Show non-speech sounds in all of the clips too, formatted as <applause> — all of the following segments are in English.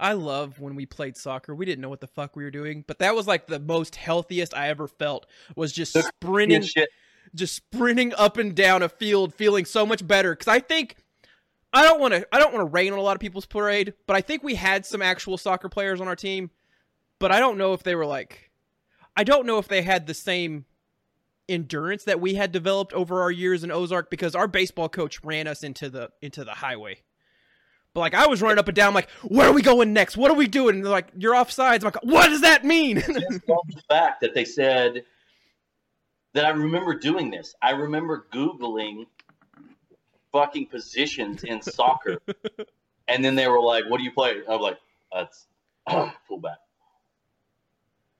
I love when we played soccer. We didn't know what the fuck we were doing, but that was like the most healthiest I ever felt. Was just sprinting, just sprinting up and down a field, feeling so much better. Because I think I don't want to, I don't want to rain on a lot of people's parade, but I think we had some actual soccer players on our team, but I don't know if they were like, I don't know if they had the same endurance that we had developed over our years in Ozark because our baseball coach ran us into the into the highway. But like I was running up and down, I'm like, where are we going next? What are we doing? And they're like, you're offsides. I'm like, what does that mean? <laughs> Just the fact that they said that I remember doing this. I remember Googling fucking positions in soccer. <laughs> and then they were like, What do you play? I was like, That's <clears throat> fullback.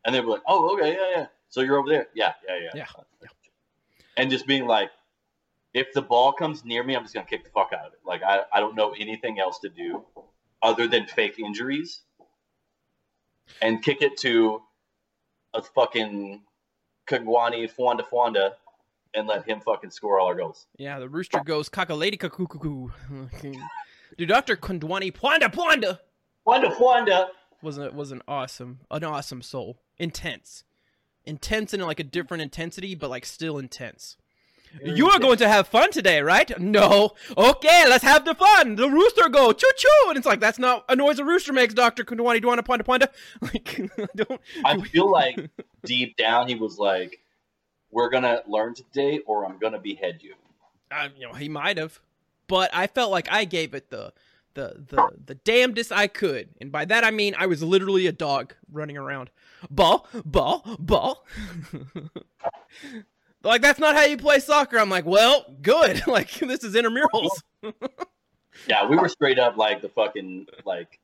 And they were like, Oh, okay, yeah, yeah. So you're over there? Yeah, yeah, yeah. Yeah, And just being like, if the ball comes near me, I'm just gonna kick the fuck out of it. Like I, I don't know anything else to do other than fake injuries and kick it to a fucking Kagwani Fwanda Fwanda and let him fucking score all our goals. yeah, the rooster goes kakalady cuckoo. Dude, <laughs> Dr. Kundwani Pwanda Pwanda Fwanda Fwanda. was a, was an awesome an awesome soul. Intense. Intense in like a different intensity, but like still intense. You are going to have fun today, right? No. Okay, let's have the fun. The rooster go choo choo, and it's like that's not a noise a rooster makes. Doctor Kundwani Dwana Pwanda Pwanda. <laughs> Like I <laughs> don't. I feel like <laughs> deep down he was like, We're gonna learn today or I'm gonna behead you. Uh, you know, he might have, but I felt like I gave it the the the the damnedest I could, and by that I mean I was literally a dog running around, ball, ball, ball. Like that's not how you play soccer. I'm like, well, good. <laughs> like this is intramurals. <laughs> Yeah, we were straight up like the fucking like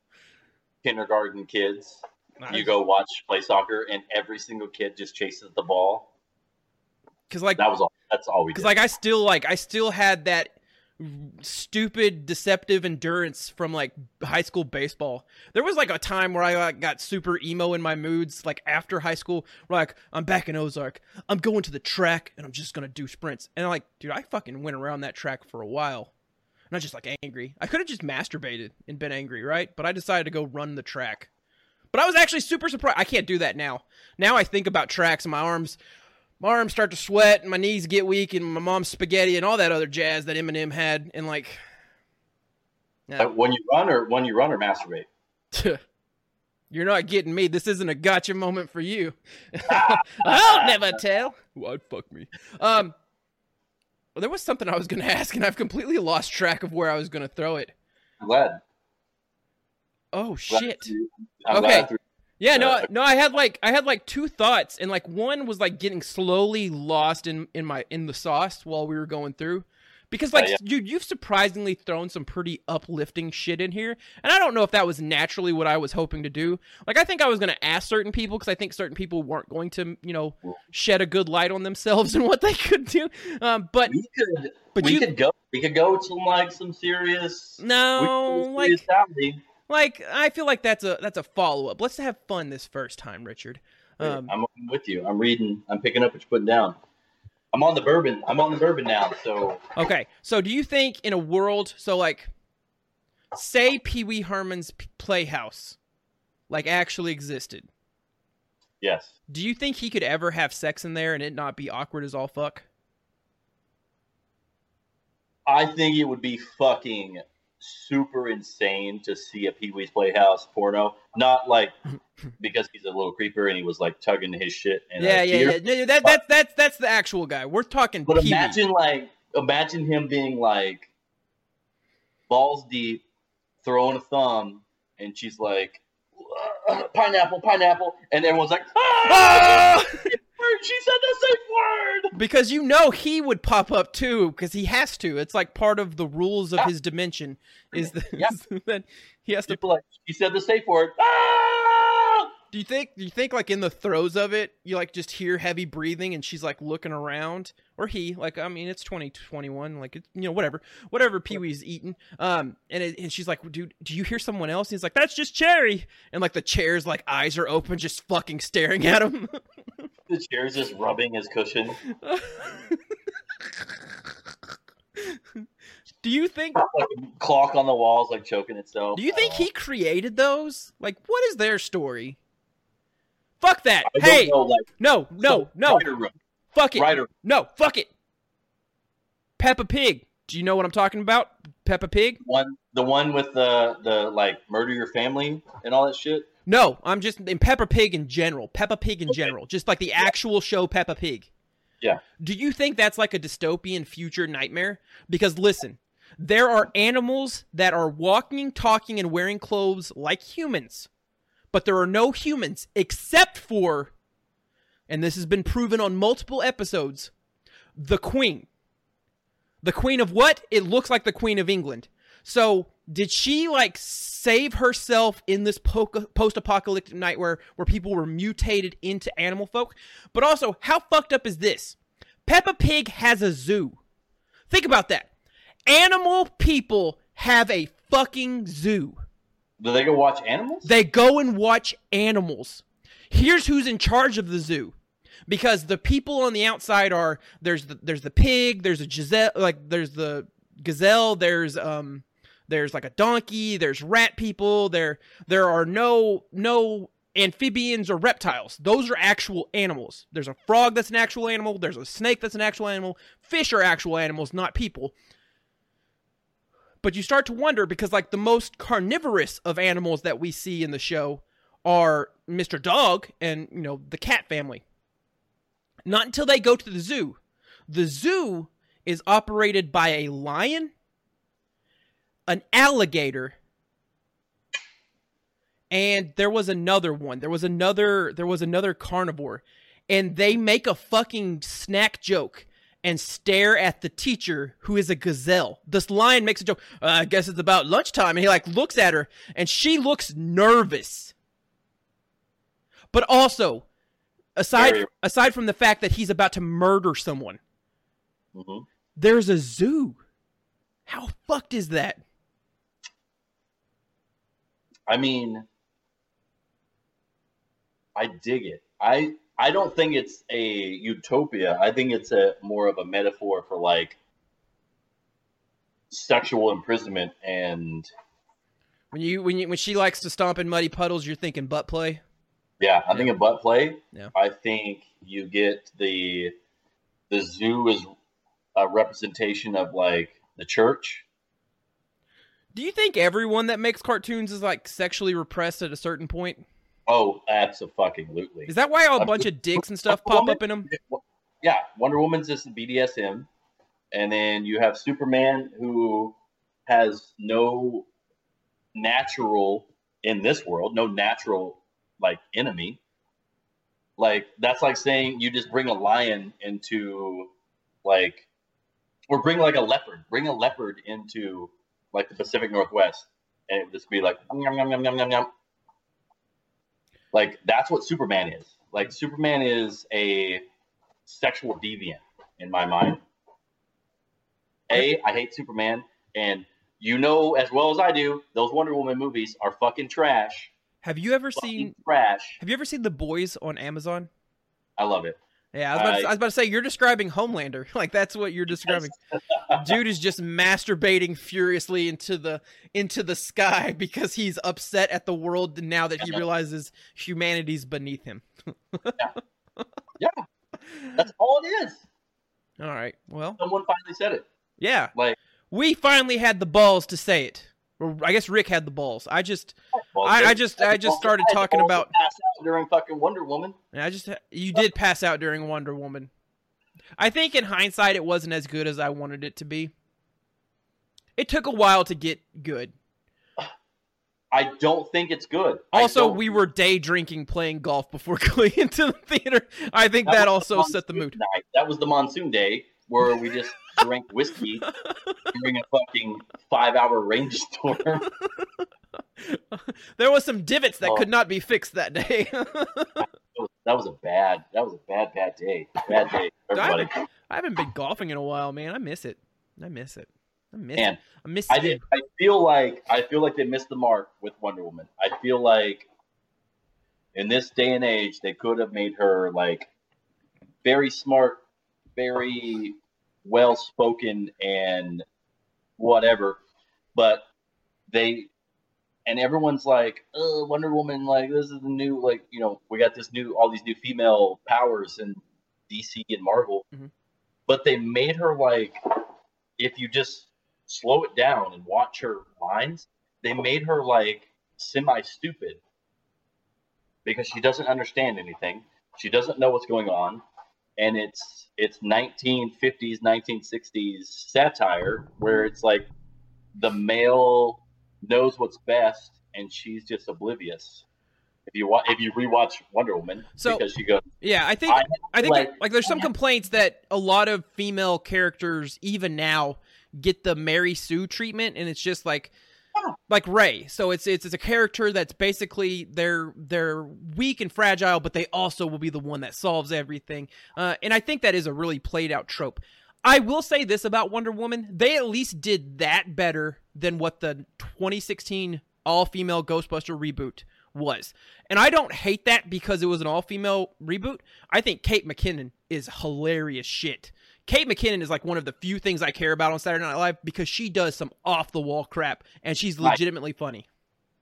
kindergarten kids. You go watch play soccer and every single kid just chases the ball. because like That was all that's all we did. because like I still like I still had that stupid deceptive endurance from like high school baseball. There was like a time where I like, got super emo in my moods like after high school like I'm back in Ozark. I'm going to the track and I'm just to do sprints. And I'm like dude, I fucking went around that track for a while. Not just like angry. I could have just masturbated and been angry, right? But I decided to go run the track. But I was actually super surprised. I can't do that now. Now I think about tracks and my arms my arms start to sweat and my knees get weak and my mom's spaghetti and all that other jazz that Eminem had and like Uh, when you run or when you run or masturbate. <laughs> you're not getting me. This isn't a gotcha moment for you. <laughs> <laughs> I'll never tell. Why'd fuck me? Um well, there was something I was gonna ask and I've completely lost track of where I was gonna throw it. I'm. Oh shit. I'm Okay. Glad I threw- Yeah, no, no. I had like I had like two thoughts, and like one was like getting slowly lost in in my in the sauce while we were going through, because like Uh, yeah. you you've surprisingly thrown some pretty uplifting shit in here, and I don't know if that was naturally what I was hoping to do. Like I think I was gonna ask certain people because I think certain people weren't going to you know shed a good light on themselves <laughs> and what they could do. Um, but we could but we you could go we could go some like some serious no like. Like I feel like that's a that's a follow up. Let's have fun this first time, Richard. Um, I'm with you. I'm reading. I'm picking up what you're putting down. I'm on the bourbon. I'm on the bourbon now. So Okay, so do you think in a world, so like, say Pee Wee Herman's Playhouse, like actually existed, yes, do you think he could ever have sex in there and it not be awkward as all fuck? I think it would be fucking super insane to see a Pee Wee's Playhouse porno. Not like <laughs> because he's a little creeper and he was like tugging his shit. And yeah, yeah, yeah. No, That, that's that's that's the actual guy. We're talking But Pee Wee. imagine like imagine him being like balls deep, throwing a thumb, and she's like "Uh, pineapple, pineapple, and everyone's like, ah! <laughs> Ah! she said the safe word. because you know he would pop up too, because he has to. It's like part of the rules of Yeah. his dimension is <laughs> that, Yeah. he has to like, she said the safe word. Ah! Do you think? Do you think like in the throes of it, you like just hear heavy breathing and she's like looking around, or he? Like I mean, it's twenty twenty one. Like it's you know whatever, whatever Pee Wee's eating. Um, and it, and she's like, dude, do you hear someone else? And he's like, that's just Chairy. And like the chair's like eyes are open, just fucking staring at him. <laughs> The chair's just rubbing his cushion. <laughs> Do you think Clock on the walls, like choking itself. do you think he created those? Like what is their story? Fuck that. I Hey, know, like, no, no, no. Writer room. Fuck it. Writer. No, fuck it. Peppa Pig. Do you know what I'm talking about? Peppa Pig? One, the one with the the like murder your family and all that shit. No, I'm just in Peppa Pig in general. Peppa Pig in general. Just like the actual show Peppa Pig. Yeah. Do you think that's like a dystopian future nightmare? Because listen, there are animals that are walking, talking, and wearing clothes like humans. But there are no humans except for, and this has been proven on multiple episodes, the Queen. The Queen of what? It looks like the Queen of England. So did she like save herself in this post-apocalyptic night where where people were mutated into animal folk? But also, how fucked up is this? Peppa Pig has a zoo. Think about that. Animal people have a fucking zoo. Do they go watch animals? They go and watch animals. Here's who's in charge of the zoo. Because the people on the outside are there's the there's the pig, there's a Giselle like there's the gazelle, there's um there's like a donkey, there's rat people, there there are no no amphibians or reptiles. Those are actual animals. There's a frog that's an actual animal, there's a snake that's an actual animal. Fish are actual animals, not people. But you start to wonder because like the most carnivorous of animals that we see in the show are Mr. Dog and you know the cat family. Not until they go to the zoo. The zoo is operated by a lion, an alligator, and there was another one. There was another there was another carnivore. And they make a fucking snack joke and stare at the teacher who is a gazelle. This lion makes a joke. Uh, I guess it's about lunchtime and he like looks at her and she looks nervous. But also aside Very- aside from the fact that he's about to murder someone, hmm there's a zoo. How fucked is that? I mean, I dig it. I I don't think it's a utopia. I think it's a more of a metaphor for like sexual imprisonment and When you when you when she likes to stomp in muddy puddles, you're thinking butt play. yeah, I think a butt play. Yeah. I think you get the the zoo is a representation of like the church. Do you think everyone that makes cartoons is like sexually repressed at a certain point? Oh, absolutely. Is that why a bunch of dicks and stuff pop up in them? yeah, Wonder Woman's just BDSM, and then you have Superman who has no natural in this world, no natural like enemy. Like that's like saying you just bring a lion into like, or bring like a leopard, bring a leopard into like the Pacific Northwest, and it would just be like yum yum yum yum yum yum. Like that's what Superman is. Like Superman is a sexual deviant in my mind. A, I hate Superman, and you know as well as I do, those Wonder Woman movies are fucking trash. Have you ever Fucking seen trash. Have you ever seen The Boys on Amazon? I love it. Yeah, I was, about to, I- was about to say you're describing Homelander. <laughs> Like that's what you're describing. <laughs> Dude is just masturbating furiously into the into the sky <laughs> because he's upset at the world now that he realizes humanity's beneath him. Yeah. yeah. That's all it is. All right. Well, Someone finally said it. yeah. Like, We finally had the balls to say it. I guess Rick had the balls. I just well, I- I just- I just started talking about- to pass out during fucking Wonder Woman. I just you did pass out during Wonder Woman. I think in hindsight it wasn't as good as I wanted it to be. It took a while to get good. I don't think it's good. Also, we were day drinking playing golf before <laughs> going into the theater. I think that, was also set the mood. Night. That was the monsoon day where we just drank whiskey during a fucking five-hour rainstorm. <laughs> there was some divots that Oh. could not be fixed that day. <laughs> That was, a bad. That was a bad, bad day. Bad day, <laughs> I everybody. haven't, I haven't been golfing in a while, man. I miss it. I miss it. I miss it. I miss I did. I feel like I feel like they missed the mark with Wonder Woman. I feel like in this day and age, they could have made her like very smart, very well spoken, and whatever. But they and everyone's like, oh, Wonder Woman, like this is the new, like you know, we got this new, all these new female powers in DC and Marvel, Mhm. but they made her like, if you just slow it down and watch her lines, they made her like semi stupid because she doesn't understand anything, she doesn't know what's going on, and it's it's 1950s, 1960s satire where it's like the male knows what's best and she's just oblivious. If you wa- if you rewatch Wonder Woman, So- because she goes, Yeah, I think I- I think like- like, like there's some complaints that a lot of female characters even now get the Mary Sue treatment and it's just like Like Ray. So it's it's it's a character that's basically they're they're weak and fragile, but they also will be the one that solves everything. Uh, and I think that is a really played out trope. I will say this about Wonder Woman: they at least did that better than what the 2016 all female Ghostbuster reboot was. And I don't hate that because it was an all female reboot. I think Kate McKinnon is hilarious shit. Kate McKinnon is like one of the few things I care about on Saturday Night Live because she does some off the wall crap and she's legitimately funny.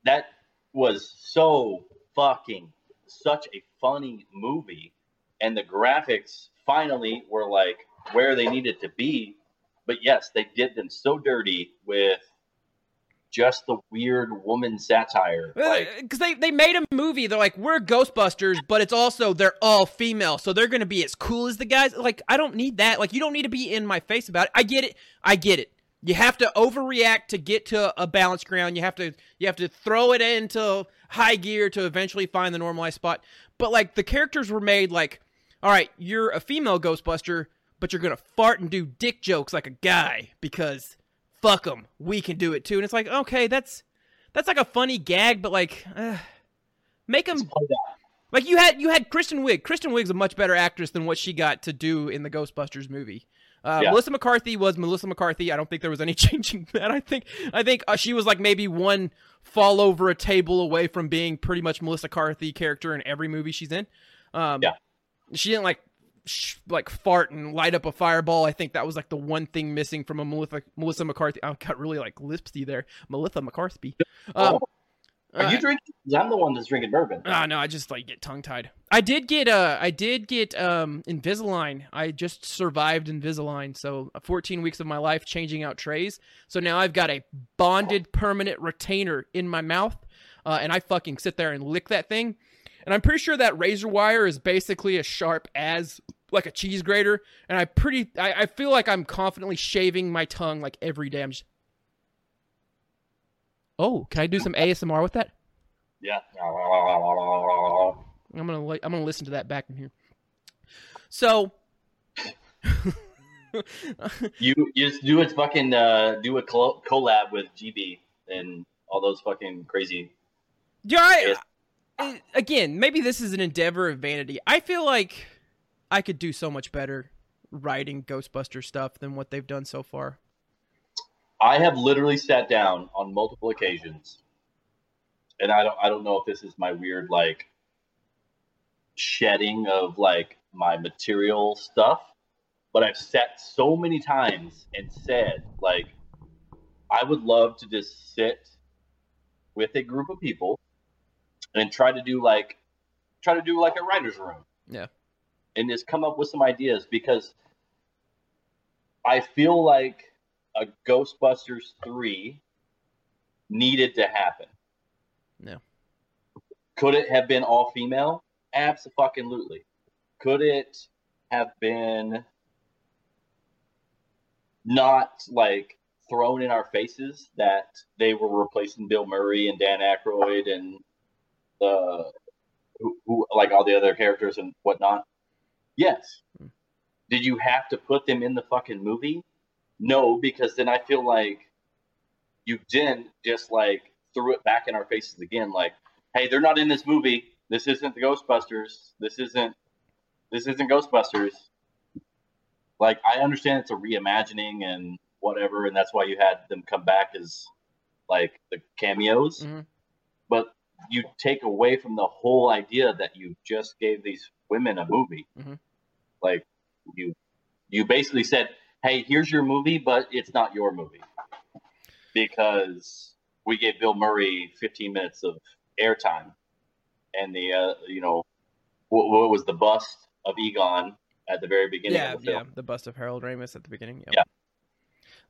that was so fucking such a funny movie and the graphics finally were like where they needed to be but yes they did them so dirty with just the weird woman satire uh, like Because they, they made a movie, they're like, we're Ghostbusters, but it's also, they're all female, so they're going to be as cool as the guys. Like, I don't need that. Like, you don't need to be in my face about it. I get it. I get it. You have to overreact to get to a balanced ground. You have to you have to throw it into high gear to eventually find the normalized spot. But like the characters were made like, all right, you're a female Ghostbuster, but you're gonna fart and do dick jokes like a guy because fuck them, we can do it too. And it's like, okay, that's that's like a funny gag, but like, uh, make them it's played out. like you had you had Kristen Wiig. Kristen Wiig's a much better actress than what she got to do in the Ghostbusters movie. Uh, Yeah. Melissa McCarthy was Melissa McCarthy. I don't think there was any <laughs> changing that. I think I think uh, she was like maybe one fall over a table away from being pretty much Melissa McCarthy character in every movie she's in. Um, Yeah. she didn't like sh- like fart and light up a fireball. I think that was like the one thing missing from a Melissa Melissa McCarthy. I got really like lispsy there, Melissa McCarthy. Um, Oh, are uh, you drinking 'Cause i'm the one that's drinking bourbon Ah, no, I just like get tongue tied. I did get uh I did get um Invisalign. I just survived Invisalign, so uh, 14 weeks of my life changing out trays. So now I've got a bonded permanent retainer in my mouth, uh, and I fucking sit there and lick that thing. And I'm pretty sure that razor wire is basically as sharp as like a cheese grater. And I pretty I, I feel like I'm confidently shaving my tongue like every day. I'm just. Oh, can I do some ASMR with that? yeah I'm gonna li- I'm gonna listen to that back in here. So, <laughs> you you just do a fucking uh do a collab with gb and all those fucking crazy yeah, I- again, maybe this is an endeavor of vanity. I feel like I could do so much better writing Ghostbuster stuff than what they've done so far. I have literally sat down on multiple occasions, and I don't I don't know if this is my weird like shedding of like my material stuff, but I've sat so many times and said like I would love to just sit with a group of people and try to do like try to do like a writer's room. Yeah. And just come up with some ideas because I feel like a Ghostbusters 3 needed to happen. Yeah. Could it have been all female? Absolutely. Could it have been not like thrown in our faces that they were replacing Bill Murray and Dan Aykroyd and the who, who like all the other characters and whatnot? Yes. Hmm. Did you have to put them in the fucking movie? No, because then I feel like you then just like threw it back in our faces again, like, hey, they're not in this movie. This isn't the Ghostbusters. This isn't this isn't Ghostbusters. Like I understand it's a reimagining and whatever, and that's why you had them come back as like the cameos. Mhm. But you take away from the whole idea that you just gave these women a movie. Mhm. Like you you basically said, Hey, here's your movie, but it's not your movie. because we gave Bill Murray 15 minutes of airtime, and the uh, you know what, what was the bust of Egon at the very beginning Yeah, of the yeah, the bust of Harold Ramis at the beginning. Yep. Yeah.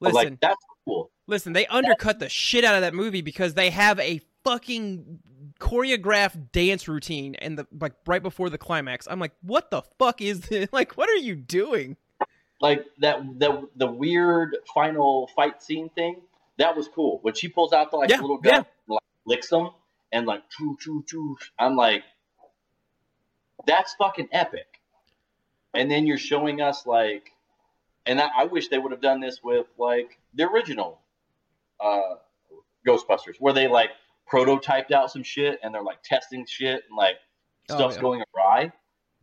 Listen, like that's cool. listen, they undercut the shit out of that movie because they have a fucking choreographed dance routine and the like right before the climax. I'm like, what the fuck is this? <laughs> Like, what are you doing? Like that the the weird final fight scene thing. That was cool when she pulls out the like Yeah, little gun, yeah. and, like licks them, and like choo choo choo. I'm like, that's fucking epic. And then you're showing us like, and I, I wish they would have done this with like the original uh, Ghostbusters, where they like prototyped out some shit and they're like testing shit and like Oh, stuff's yeah. going awry.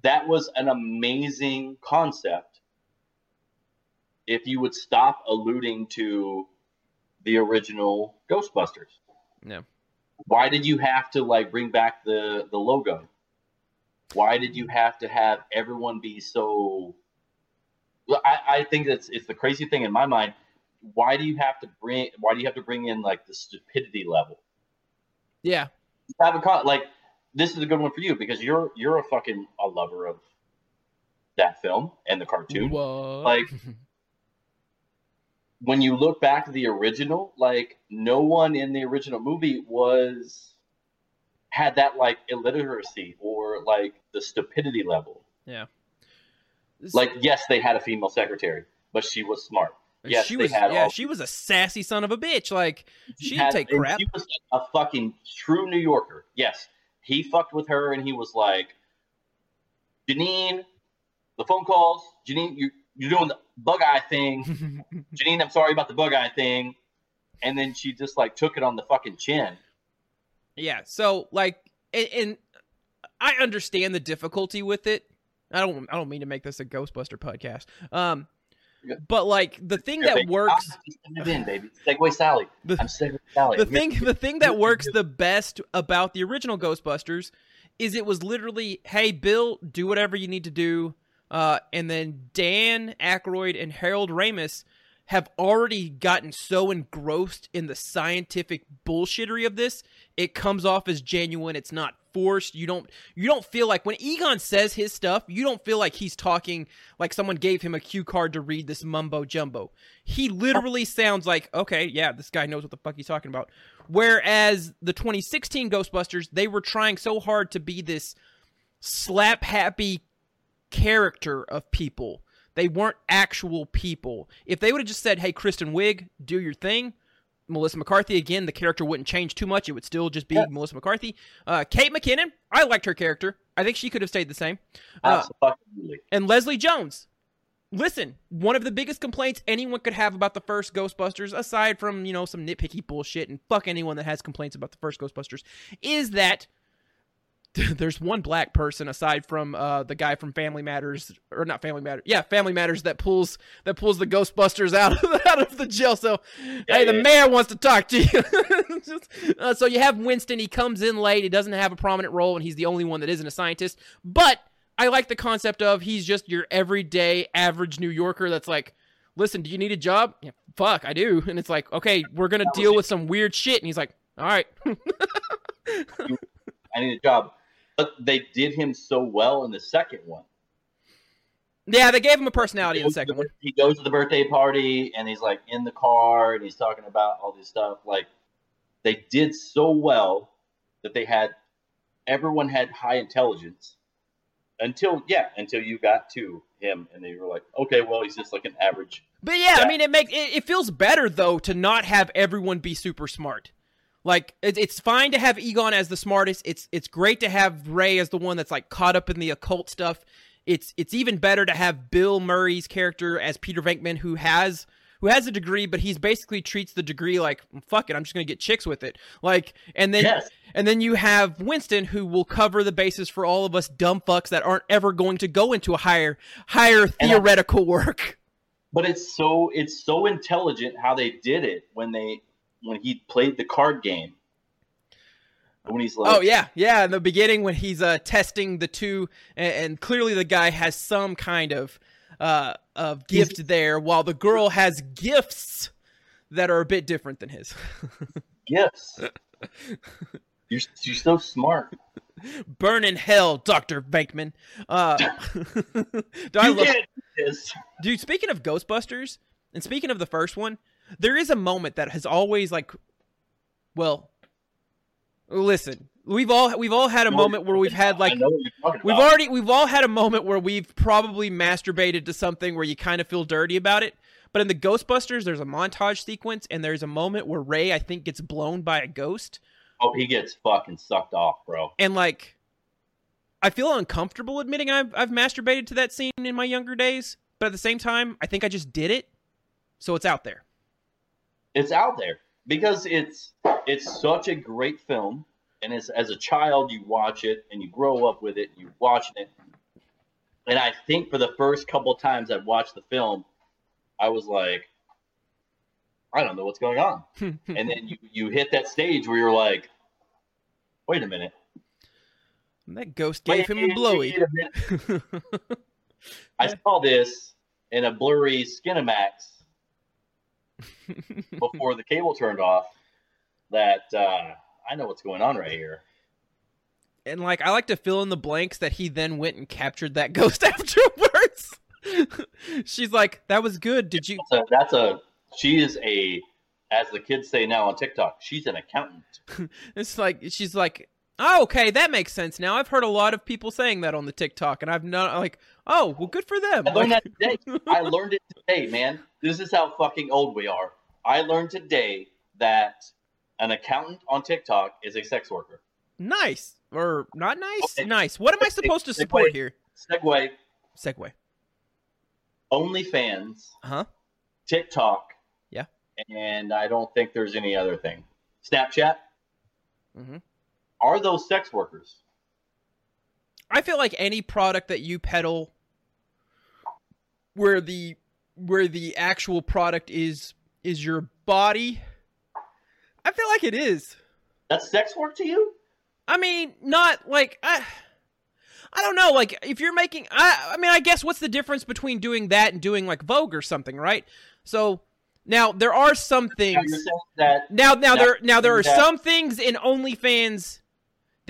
That was an amazing concept. If you would stop alluding to the original Ghostbusters. Yeah. Why did you have to like bring back the the logo? Why did you have to have everyone be so? I, I think that's it's the crazy thing in my mind. Why do you have to bring? Why do you have to bring in like the stupidity level? Yeah, have a con- like this is a good one for you because you're you're a fucking a lover of that film and the cartoon. What? Like- <laughs> When you look back to the original, like no one in the original movie was had that like illiteracy or like the stupidity level. Yeah. Like yes, they had a female secretary, but she was smart. Yes, she was yeah, she was a sassy son of a bitch. Like She didn't had- take crap. She was a fucking true New Yorker. Yes, he fucked with her, and he was like, Janine, the phone calls. Janine, you you're doing the bug eye thing. <laughs> Janine, I'm sorry about the bug eye thing. And then she just like took it on the fucking chin. Yeah, so like, and, and I understand the difficulty with it. I don't, I don't mean to make this a Ghostbuster podcast. Um. But like the thing that baby. works, I'm just sending it in, baby. Segue Sally. The- I'm Segue Sally. the thing, the thing that works the best about the original Ghostbusters is it was literally, hey, Bill, do whatever you need to do, uh, and then Dan Aykroyd and Harold Ramis have already gotten so engrossed in the scientific bullshittery of this, it comes off as genuine. It's not forced. You don't you don't feel like when Egon says his stuff, you don't feel like he's talking like someone gave him a cue card to read this mumbo jumbo. He literally sounds like, okay, yeah, this guy knows what the fuck he's talking about. Whereas the 2016 Ghostbusters, they were trying so hard to be this slap happy character of people. They weren't actual people. If they would have just said, "Hey, Kristen Wiig, do your thing," Melissa McCarthy again, the character wouldn't change too much. It would still just be Yeah. Melissa McCarthy. Uh, Kate McKinnon, I liked her character. I think she could have stayed the same. Uh, Absolutely. and Leslie Jones. Listen, one of the biggest complaints anyone could have about the first Ghostbusters, aside from, you know, some nitpicky bullshit, and fuck anyone that has complaints about the first Ghostbusters, is that <laughs> there's one black person aside from uh, the guy from Family Matters, or not Family Matters, yeah, Family Matters that pulls that pulls the Ghostbusters out of, <laughs> out of the jail. So, hey, the yeah. mayor wants to talk to you. <laughs> Just- uh, so you have Winston. He comes in late. He doesn't have a prominent role, and he's the only one that isn't a scientist. But I like the concept of he's just your everyday average New Yorker that's like, listen, do you need a job? Yeah, fuck, I do. And it's like, okay, we're gonna deal with some weird shit. And he's like, all right. I need a job. But they did him so well in the second one. yeah, they gave him a personality in the second one. He goes to the birthday party and he's like in the car and he's talking about all this stuff. Like they did so well that they had everyone had high intelligence until yeah until you got to him and they were like okay well he's just like an average But yeah, I mean, it makes it, it feels better though to not have everyone be super smart. Like it, it's fine to have Egon as the smartest. It's it's great to have Ray as the one that's like caught up in the occult stuff. It's it's even better to have Bill Murray's character as Peter Venkman, who has who has a degree, but he's basically treats the degree like fuck it, I'm just gonna get chicks with it. Like and then yes and then you have Winston, who will cover the basis for all of us dumb fucks that aren't ever going to go into a higher higher I- theoretical work. but it's so it's so intelligent how they did it when they when he played the card game when he's like Oh yeah, yeah. In the beginning, when he's uh, testing the two, and, and clearly the guy has some kind of uh, of gift there, while the girl has gifts that are a bit different than his. <laughs> gifts. you're you're so smart. Burn in hell, Doctor Venkman. Uh, <laughs> <laughs> do I You love, can't do this. dude? Speaking of Ghostbusters, and speaking of the first one, there is a moment that has always like, well, listen, we've all we've all had a moment where we've had like I know what you're talking We've already we've all had a moment where we've probably masturbated to something where you kind of feel dirty about it. But in the Ghostbusters, there's a montage sequence, and there's a moment where Ray, I think, gets blown by a ghost, Oh, he gets fucking sucked off, bro. and like, I feel uncomfortable admitting I've I've masturbated to that scene in my younger days. But at the same time, I think I just did it, so it's out there. It's out there because it's it's such a great film, and as as a child you watch it and you grow up with it, and you watching it, and I think for the first couple times I watched the film, I was like, I don't know what's going on, <laughs> and then you you hit that stage where you're like, wait a minute, that ghost gave him a Wait blowy. <laughs> I saw this in a blurry Skinamax before the cable turned off. That uh, I know what's going on right here. and like, I like to fill in the blanks that he then went and captured that <laughs> ghost <laughs> afterwards. She's like, "That was good. Did you?" So that's a she is a as the kids say now on TikTok. She's an accountant. <laughs> It's like she's like, oh, okay, that makes sense now. I've heard a lot of people saying that on the TikTok, and I've not like, oh, well, good for them. I learned that today. I learned it today, man. This is how fucking old we are. I learned today that an accountant on TikTok is a sex worker. nice or not nice? Okay. Nice. What am I supposed to support Wait. here? Segue, Segue. OnlyFans, Uh Huh? TikTok. Yeah. And I don't think there's any other thing. Snapchat. hmm Are those sex workers? I feel like any product that you peddle, where the where the actual product is is your body, I feel like it is. That's sex work to you? I mean, not like I, I don't know. Like if you're making, I, I mean, I guess what's the difference between doing that and doing like Vogue or something, right? So now there are some things. that Now, now Now, there, now there are that- some things in OnlyFans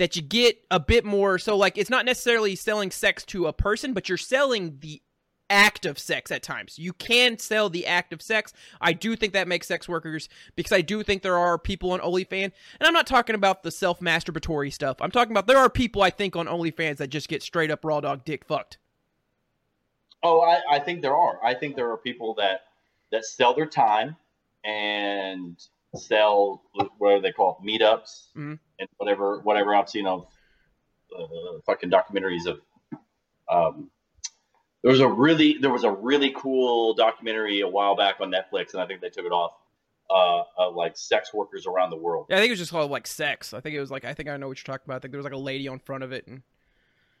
that you get a bit more. So like, it's not necessarily selling sex to a person, but you're selling the act of sex at times. You can sell the act of sex. I do think that makes sex workers because I do think there are people on OnlyFans, and I'm not talking about the self masturbatory stuff. I'm talking about there are people I think on OnlyFans that just get straight up raw dog dick fucked. Oh, I, I think there are. I think there are people that that sell their time and sell what do they call it, meetups Mhm. And whatever whatever I've seen of uh, fucking documentaries of. Um, there was a really there was a really cool documentary a while back on Netflix, and I think they took it off. Uh, of like sex workers around the world. Yeah, I think it was just called like sex. I think it was like I think I know what you're talking about. I think there was like a lady on front of it, and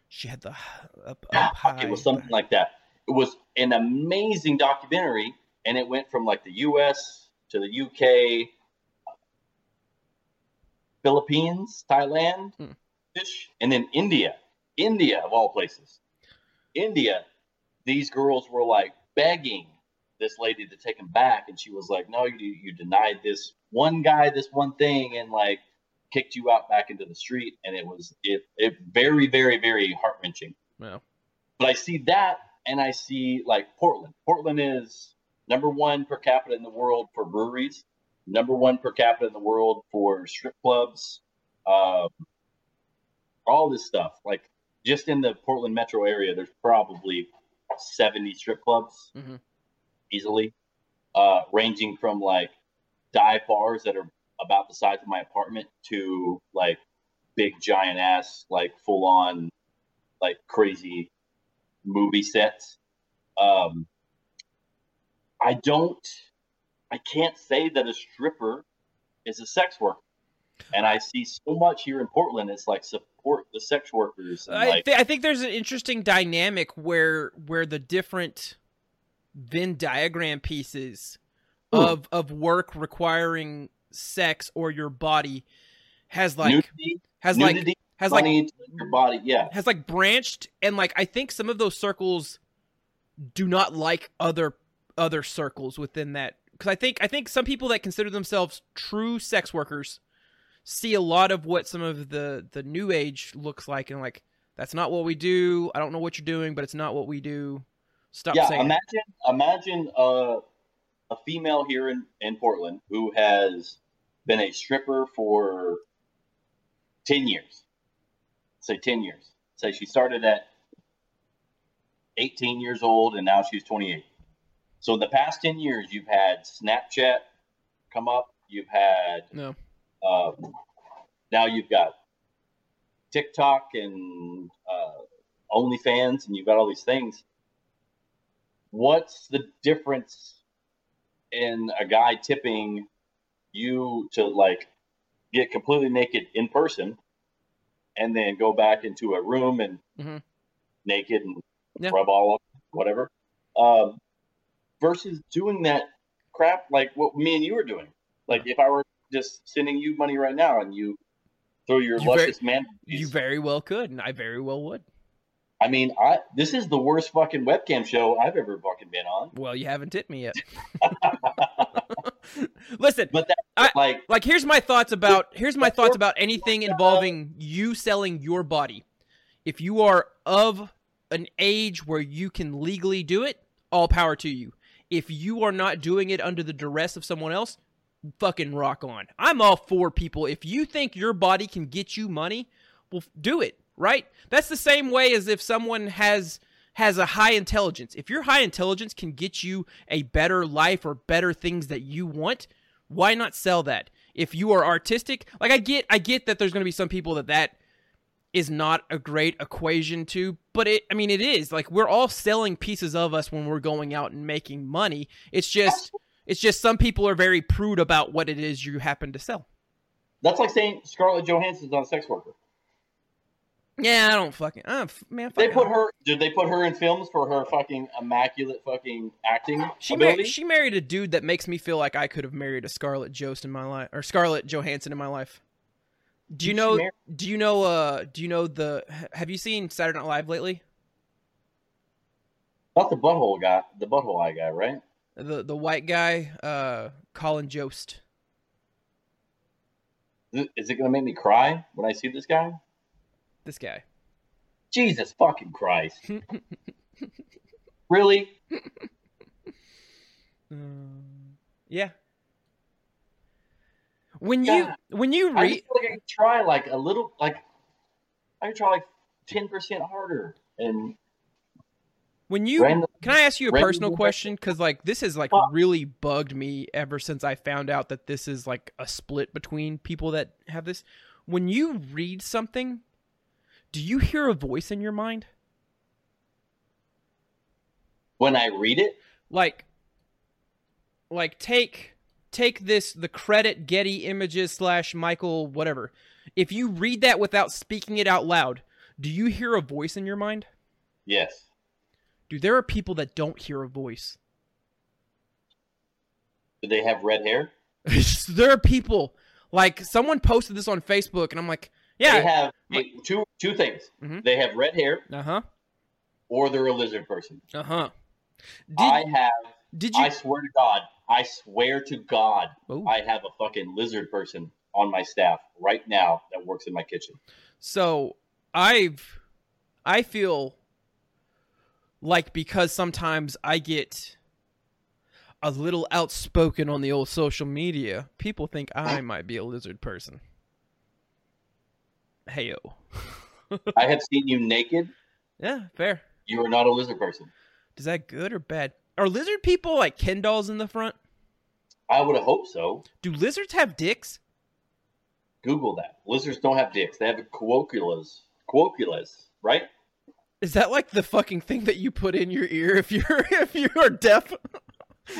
she had the up, Yeah, up high. it was something like that. It was an amazing documentary, and it went from like the U.S. to the U.K., Philippines, Thailand, Hmm. and then India. India of all places. India, these girls were like begging this lady to take them back, and she was like, "No, you you denied this one guy this one thing, and like kicked you out back into the street." And it was it it very very very heart wrenching. Well, But I see that, and I see like Portland. Portland is number one per capita in the world for breweries, number one per capita in the world for strip clubs, um, all this stuff. Like just in the Portland metro area, there's probably 70 strip clubs Mhm. easily, uh, ranging from like dive bars that are about the size of my apartment to like big giant ass, like full on, like crazy movie sets. Um, I don't, I can't say that a stripper is a sex worker. And I see so much here in Portland. It's like support the sex workers. And I, like, th- I think there's an interesting dynamic where where the different Venn diagram pieces Ooh. of of work requiring sex or your body has like nudity, has like has like your body. Yeah. has like branched and like I think some of those circles do not like other other circles within that because I think I think some people that consider themselves true sex workers see a lot of what some of the the new age looks like and like that's not what we do. I don't know what you're doing, but it's not what we do. Stop yeah, saying. it. imagine imagine a a female here in, in Portland who has been a stripper for ten years. Say ten years. Say she started at eighteen years old and now she's twenty eight. So in the past ten years, you've had Snapchat come up. You've had no. uh, now you've got TikTok and uh, OnlyFans, and you've got all these things. What's the difference in a guy tipping you to like get completely naked in person and then go back into a room and Mhm. naked and Yeah. rub all up, whatever, um, versus doing that crap like what me and you are doing? Like if I were just sending you money right now and you throw your You very- luscious man, You very well could, and I very well would. I mean, I this is the worst fucking webcam show I've ever fucking been on. Well, you haven't hit me yet. <laughs> <laughs> Listen, But that I- like like here's my thoughts about here's my thoughts about anything involving you selling your body. If you are of an age where you can legally do it, all power to you. If you are not doing it under the duress of someone else, fucking rock on. I'm all for people. If you think your body can get you money, well do it, right? That's the same way as if someone has has a high intelligence. If your high intelligence can get you a better life or better things that you want, why not sell that? If you are artistic, like I get I get that there's going to be some people that that is not a great equation to, but it I mean it is. Like we're all selling pieces of us when we're going out and making money. It's just it's just some people are very prude about what it is you happen to sell. that's like saying Scarlett Johansson's not a sex worker. Yeah, I don't fucking uh, f- man. They put her. Did they put her in films for her fucking immaculate fucking acting She mar- she married a dude that makes me feel like I could have married a Scarlett Jost in my life or Scarlett Johansson in my life. Do you know? Do you know? Uh, do you know the? Have you seen Saturday Night Live lately? Not the butthole guy, the butthole eye guy, right? The the white guy, uh, Colin Jost. Is it gonna make me cry when I see this guy? This guy. Jesus fucking Christ! <laughs> really? <laughs> Um, yeah. When you God. when you read just feel like I could try like a little, like I could try like ten percent harder, and when you random. Can I ask you a personal question. Because like this has like Well- really bugged me ever since I found out that this is like a split between people that have this. When you read something, do you hear a voice in your mind? When I read it, Like, like take take this the credit Getty Images slash Michael whatever. If you read that without speaking it out loud, do you hear a voice in your mind? yes. Dude, there are people that don't hear a voice. Do they have red hair? <laughs> there are people like someone posted this on Facebook, and I'm like, yeah, They have my- two two things. Mhm. They have red hair, uh huh, or they're a lizard person. uh huh. Did I have. Did you? I swear to God. I swear to God. Ooh. I have a fucking lizard person on my staff right now that works in my kitchen. So I've I feel like because sometimes I get a little outspoken on the old social media, people think I might be a lizard person. Heyo. <laughs> I have seen you naked. Yeah, fair. You are not a lizard person. Is that good or bad? Are lizard people like Ken dolls in the front? I would have hoped so. Do lizards have dicks? Google that. Lizards don't have dicks. They have colloquials. Colloquials, right? Is that like the fucking thing that you put in your ear if you're <laughs> if you are deaf?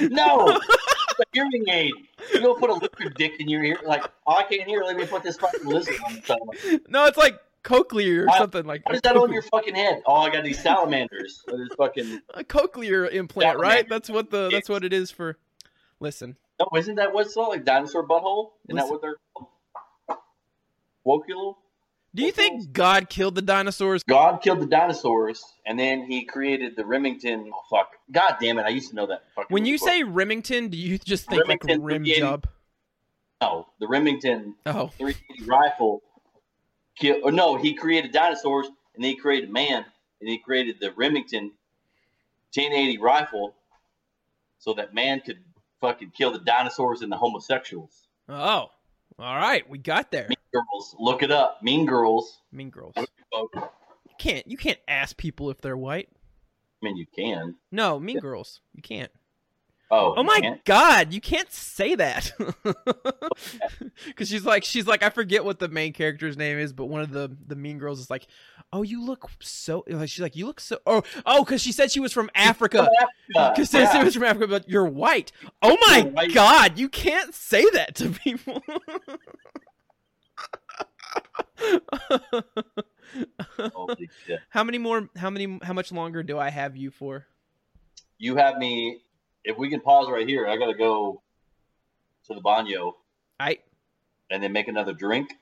No, <laughs> it's a hearing aid. You don't put a lizard dick in your ear. Like, oh, I can't hear. Let me put this fucking lizard on the side. No, it's like cochlear or Why- something like What a that on your fucking head? Oh, I got these salamanders. This fucking. <laughs> a cochlear implant, right? That's what the that's what it is for. Listen, No, isn't that what's called? Like dinosaur butthole? Isn't that what they're called? Do you think God killed the dinosaurs? God killed the dinosaurs, and then he created the Remington. Oh fuck! God damn it! I used to know that. fucking When you say Remington, do you just think Remington like rim 380. job? no, the Remington Oh, 380 rifle. Kill, or no, he created dinosaurs, and then he created man, and he created the Remington 1080 rifle, so that man could fucking kill the dinosaurs and the homosexuals. oh, all right, we got there. Mean Girls, look it up. Mean Girls. Mean Girls. You can't you can't ask people if they're white. I mean, you can. No, Mean Girls. You can't. Oh, Oh my can't? god, you can't say that. <laughs> Cuz she's like she's like I forget what the main character's name is, but one of the the mean girls is like, "Oh, you look so she's like, "You look so Oh, oh cuz she said she was from Africa." Yeah. she was from Africa, but you're white. Oh my white. god, you can't say that to people. <laughs> How many more how many how much longer do I have you for? You have me. If we can pause right here, I gotta go to the banyo I and then make another drink,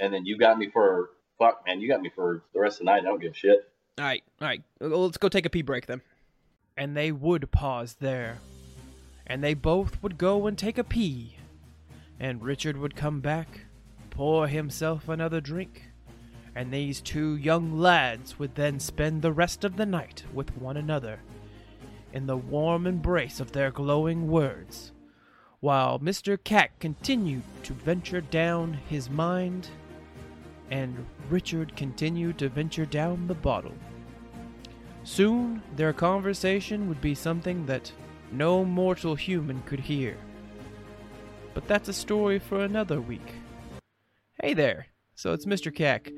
and then you got me for fuck, man. You got me for the rest of the night. I don't give a shit. All right, all right. Well, Let's go take a pee break then. And they would pause there. And they both would go and take a pee. And Richard would come back, pour himself another drink. And these two young lads would then spend the rest of the night with one another in the warm embrace of their glowing words, while Mr. Cat continued to venture down his mind and Richard continued to venture down the bottle. Soon, their conversation would be something that no mortal human could hear. But that's a story for another week. Hey there, so it's Mr. Cack.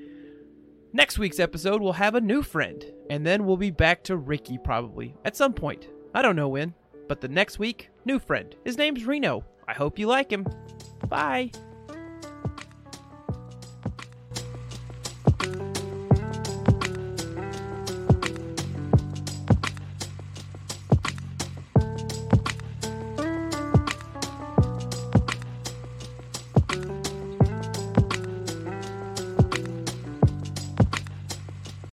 Next week's episode, we'll have a new friend, and then we'll be back to Ricky probably, at some point. I don't know when, but the next week, new friend. His name's Reno. I hope you like him. Bye.